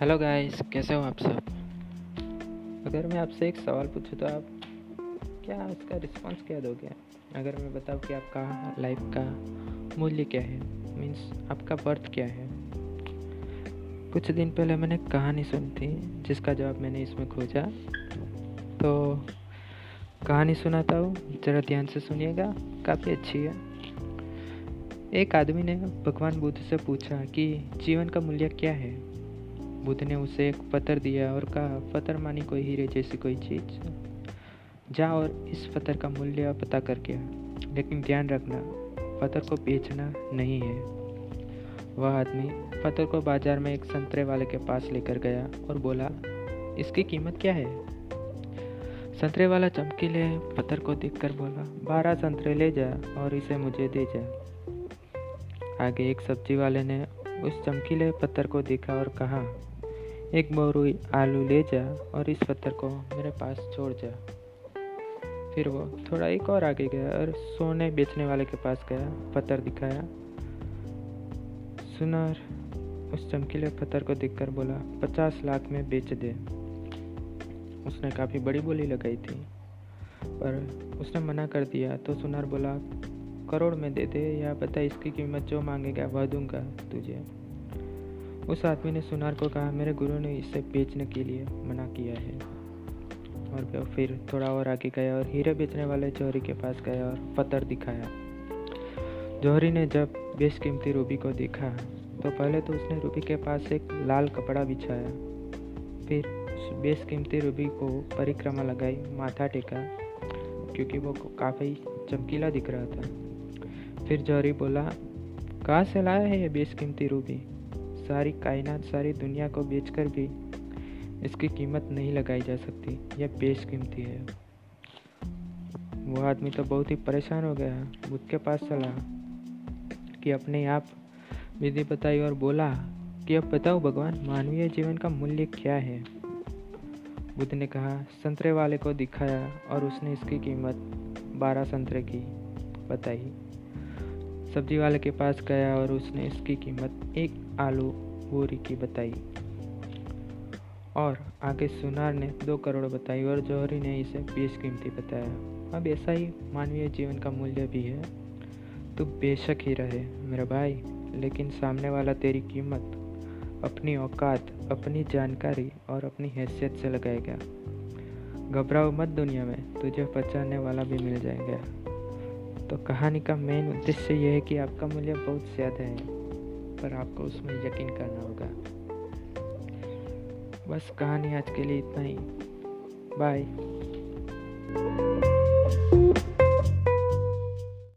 Hello guys, कैसे हो आप सब? अगर मैं आपसे एक सवाल पूछूँ तो आप क्या उसका रिस्पांस क्या दोगे? अगर मैं बताऊँ कि आपका लाइफ का मूल्य क्या है मीन्स आपका बर्थ क्या है? कुछ दिन पहले मैंने कहानी सुनी थी, जिसका जवाब मैंने इसमें खोजा। तो कहानी सुनाता हूँ, ज़रा ध्यान से सुनिएगा, काफ़ी अच्छी है। एक आदमी ने भगवान बुद्ध से पूछा कि जीवन का मूल्य क्या है? बुद्ध ने उसे एक पत्थर दिया और कहा, पत्थर मानी कोई हीरे जैसी कोई चीज़। जा और इस पत्थर का मूल्य पता करके लेकिन ध्यान रखना, पत्थर को बेचना नहीं है वह आदमी पत्थर को बाज़ार में एक संतरे वाले के पास लेकर गया और बोला, इसकी कीमत क्या है संतरे वाला चमकीले पत्थर को देखकर बोला, बारह संतरे ले जा और इसे मुझे दे जा। आगे एक सब्ज़ी वाले ने उस चमकीले पत्थर को देखा और कहा, एक बोरू आलू ले जा और इस पत्थर को मेरे पास छोड़ जा। फिर वो थोड़ा एक और आगे गया और सोने बेचने वाले के पास गया, पत्थर दिखाया। सुनार उस चमकीले पत्थर को देखकर बोला, पचास लाख में बेच दे। उसने काफ़ी बड़ी बोली लगाई थी, पर उसने मना कर दिया। तो सुनार बोला करोड़ में दे दे या बता इसकी कीमत जो मांगेगा वह दूँगा तुझे। उस आदमी ने सुनार को कहा, मेरे गुरु ने इसे बेचने के लिए मना किया है। और फिर थोड़ा और आगे गया और हीरे बेचने वाले जौहरी के पास गया और पत्थर दिखाया। जौहरी ने जब बेशकीमती रूबी को देखा तो पहले तो उसने रूबी के पास एक लाल कपड़ा बिछाया। फिर बेशकीमती रूबी को परिक्रमा लगाई, माथा टेका, क्योंकि वो काफ़ी चमकीला दिख रहा था। फिर जौहरी बोला, कहाँ से लाया है ये बेशकीमती रूबी? सारी कायनात, सारी दुनिया को बेचकर भी इसकी कीमत नहीं लगाई जा सकती। यह बेशकीमती है। वो आदमी तो बहुत ही परेशान हो गया बुद्ध के पास चला कि अपने आप विधि बताई और बोला कि, अब बताओ भगवान, मानवीय जीवन का मूल्य क्या है? बुद्ध ने कहा, संतरे वाले को दिखाया और उसने इसकी कीमत बारह संतरे की बताई। सब्ज़ी वाले के पास गया और उसने इसकी कीमत एक आलू बोरी की बताई। और आगे सुनार ने दो करोड़ बताई और जौहरी ने इसे बीस कीमती बताया। अब ऐसा ही मानवीय जीवन का मूल्य भी है। तो बेशक ही रहे मेरा भाई, लेकिन सामने वाला तेरी कीमत, अपनी औकात, अपनी जानकारी और अपनी हैसियत से लगाएगा। घबराओ मत दुनिया में, तुझे पहचानने वाला भी मिल जाएगा। तो कहानी का मेन उद्देश्य यह है कि आपका मूल्य बहुत ज़्यादा है, पर आपको उसमें यकीन करना होगा। बस कहानी आज के लिए इतना ही। बाय